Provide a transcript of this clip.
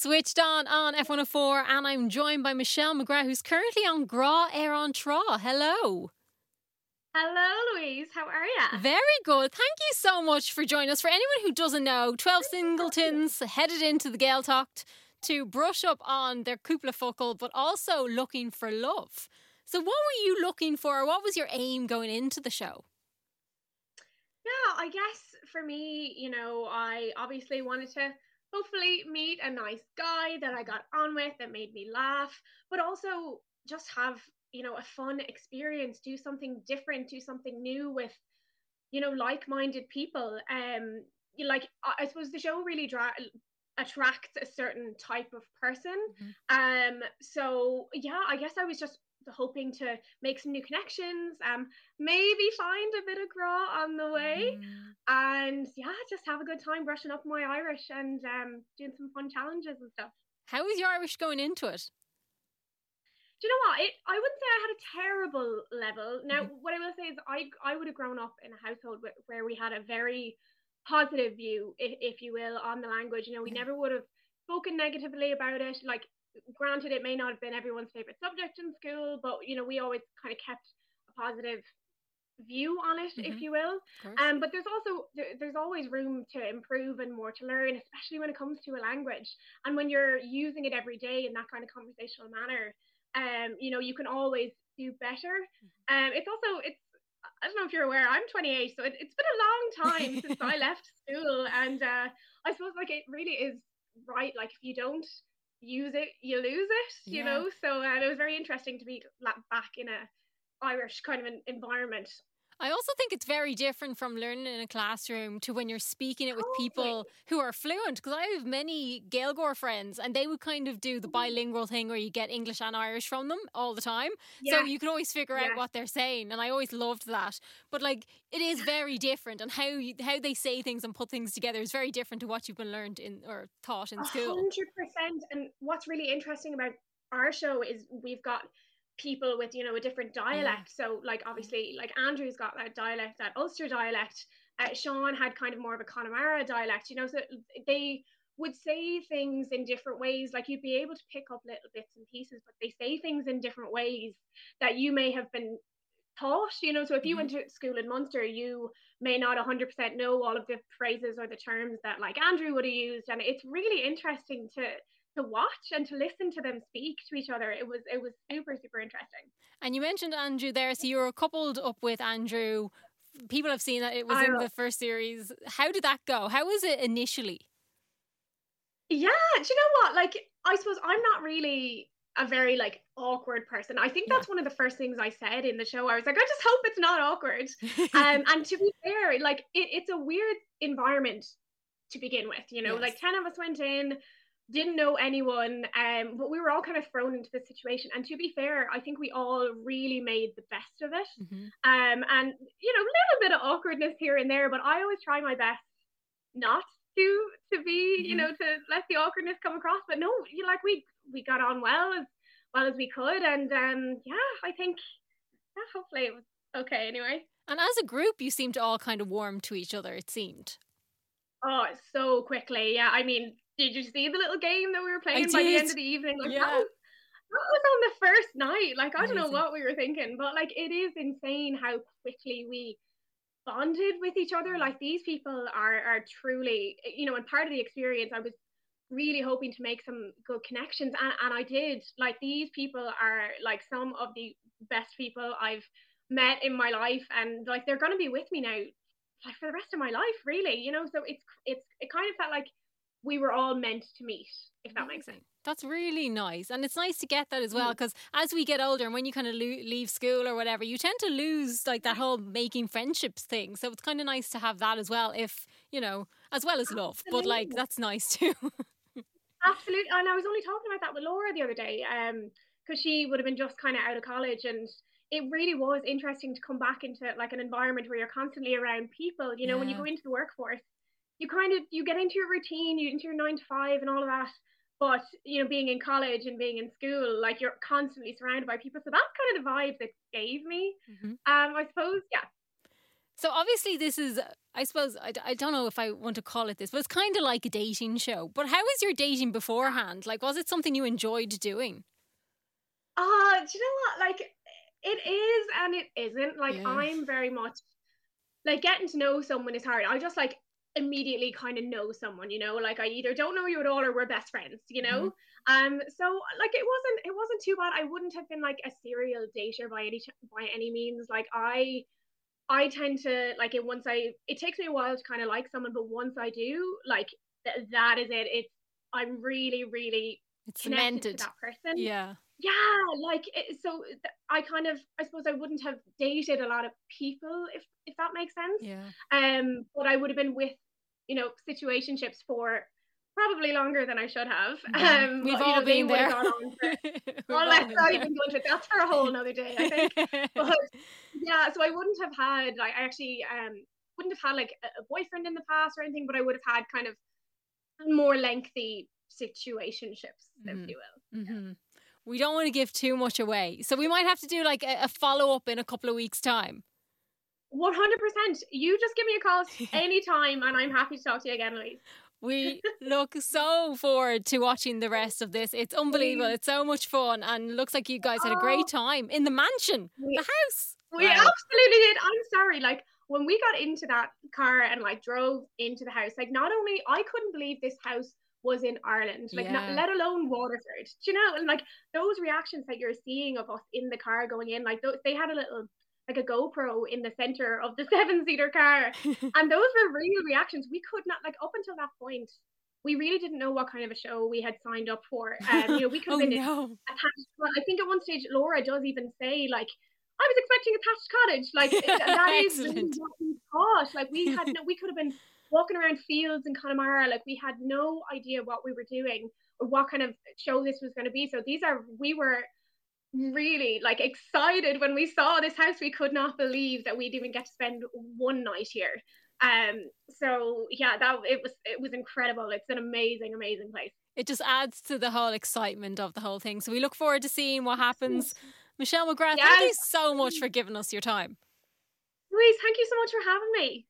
Switched on on F104, and I'm joined by Michelle McGrath, who's currently on Grá ar an Trá. Hello. Hello, Louise. How are you? Very good. Thank you so much for joining us. For anyone who doesn't know, 12 singletons headed into the Gaeltacht to brush up on their Cúpla Focal, but also looking for love. So, what were you looking for? What was your aim going into the show? Yeah, I guess for me, you know, I obviously wanted to hopefully meet a nice guy that I got on with that made me laugh, but also just have, you know, a fun experience, do something different, do something new with, you know, like-minded people. Um, you like I suppose the show really dra- attracts a certain type of person. Mm-hmm. Um, so yeah, I guess I was just hoping to make some new connections, um, maybe find a bit of gra on the way, mm. and yeah, just have a good time brushing up my Irish and um, doing some fun challenges and stuff. How was your Irish going into it? Do you know what? It, I wouldn't say I had a terrible level. Now, mm-hmm. what I will say is, I I would have grown up in a household where we had a very positive view, if, if you will, on the language. You know, we never would have spoken negatively about it. Like granted it may not have been everyone's favorite subject in school but you know we always kind of kept a positive view on it mm-hmm. if you will um but there's also there, there's always room to improve and more to learn especially when it comes to a language and when you're using it every day in that kind of conversational manner um you know you can always do better mm-hmm. um it's also it's I don't know if you're aware, I'm 28, so it, has been a long time since I left school. And uh, I suppose like it really is right. Like if you don't use it, you lose it, you yeah. know. So um, it was very interesting to be back in a Irish kind of an environment I also think it's very different from learning in a classroom to when you're speaking it with people who are fluent. Because I have many Gaeilgeoir friends, and they would kind of do the mm-hmm. bilingual thing where you get English and Irish from them all the time. Yeah. So you can always figure yeah. out what they're saying, and I always loved that. But like, it is very different, and how you, how they say things and put things together is very different to what you've been learned in or taught in school. Hundred percent. And what's really interesting about our show is we've got people with you know a different dialect. Yeah. so like obviously like andrew's got that dialect that ulster dialect. Uh, sean had kind of more of a connemara dialect you know so they would say things in different ways. Like you'd be able to pick up little bits and pieces but they say things in different ways that you may have been taught you know. So if you mm-hmm. went to school in munster you may not 100% know all of the phrases or the terms that like andrew would have used. And it's really interesting to to watch and to listen to them speak to each other. It was it was super super interesting. And you mentioned Andrew there, so you were coupled up with Andrew. People have seen that it was I in know. the first series. How did that go? How was it initially? Yeah, do you know what? Like, I suppose I'm not really a very like awkward person. I think that's yeah. one of the first things I said in the show. I was like, I just hope it's not awkward. um, and to be fair, like it, it's a weird environment to begin with. You know, yes. like ten of us went in didn't know anyone, um, but we were all kind of thrown into the situation. And to be fair, I think we all really made the best of it. Mm-hmm. Um, and you know, a little bit of awkwardness here and there, but I always try my best not to to be, mm-hmm. you know, to let the awkwardness come across. But no, you like we we got on well as well as we could, and um, yeah, I think yeah, hopefully it was okay anyway. And as a group, you seemed to all kind of warm to each other. It seemed. Oh, so quickly. Yeah, I mean, did you see the little game that we were playing by the end of the evening? Like, yeah. that, was, that was on the first night. Like, I don't know what we were thinking, but like, it is insane how quickly we bonded with each other. Like, these people are are truly, you know, and part of the experience, I was really hoping to make some good connections, and and I did. Like, these people are like some of the best people I've met in my life, and like they're gonna be with me now like for the rest of my life really you know so it's it's it kind of felt like we were all meant to meet, if that makes sense. That's really nice. And it's nice to get that as well because mm. as we get older and when you kind of lo- leave school or whatever, you tend to lose like that whole making friendships thing. So it's kind of nice to have that as well, if, you know, as well as love. But like, that's nice too. Absolutely. And I was only talking about that with Laura the other day because um, she would have been just kind of out of college and it really was interesting to come back into like an environment where you're constantly around people. You know, yeah. when you go into the workforce, you kind of you get into your routine, you into your nine to five and all of that. But you know, being in college and being in school, like you're constantly surrounded by people. So that's kind of the vibe that gave me. Mm-hmm. Um, I suppose, yeah. So obviously, this is I suppose I, I don't know if I want to call it this, but it's kind of like a dating show. But how was your dating beforehand? Like, was it something you enjoyed doing? Ah, uh, do you know what? Like, it is and it isn't. Like. I'm very much like getting to know someone is hard. I just like immediately kind of know someone, you know, like I either don't know you at all or we're best friends, you know. Mm-hmm. Um, so like it wasn't it wasn't too bad. I wouldn't have been like a serial dater by any by any means. Like I I tend to like it once I it takes me a while to kind of like someone, but once I do, like th- that is it. It's I'm really really it's cemented to that person. Yeah. Yeah, like it, so I kind of I suppose I wouldn't have dated a lot of people if if that makes sense. Yeah. Um, but I would have been with you know situationships for probably longer than I should have. Um, We've but, all know, been there. For, well, let's not even go into that's for a whole another day, I think. but yeah, so I wouldn't have had like I actually um wouldn't have had like a boyfriend in the past or anything, but I would have had kind of more lengthy situationships, mm-hmm. if you will. Mm-hmm. We don't want to give too much away, so we might have to do like a, a follow up in a couple of weeks' time. 100%. You just give me a call anytime and I'm happy to talk to you again, Elise. We look so forward to watching the rest of this. It's unbelievable. It's so much fun and looks like you guys had a great oh. time in the mansion, we, the house. We wow. absolutely did. I'm sorry. Like when we got into that car and like drove into the house, like not only I couldn't believe this house was in Ireland, like yeah. not, let alone Waterford. Do you know? And like those reactions that you're seeing of us in the car going in, like those, they had a little like a GoPro in the center of the seven seater car. and those were real reactions. We could not, like, up until that point, we really didn't know what kind of a show we had signed up for. Um, you know, we could have oh, been no. attached. Well, I think at one stage, Laura does even say, like, I was expecting a thatched cottage. Like, that is what we thought. Like, we had no, we could have been walking around fields in Connemara. Like, we had no idea what we were doing or what kind of show this was going to be. So these are, we were really like excited when we saw this house. We could not believe that we'd even get to spend one night here. Um, so yeah, that it was it was incredible. It's an amazing, amazing place. It just adds to the whole excitement of the whole thing. So we look forward to seeing what happens. Michelle McGrath, yes. thank you so much for giving us your time. Louise, thank you so much for having me.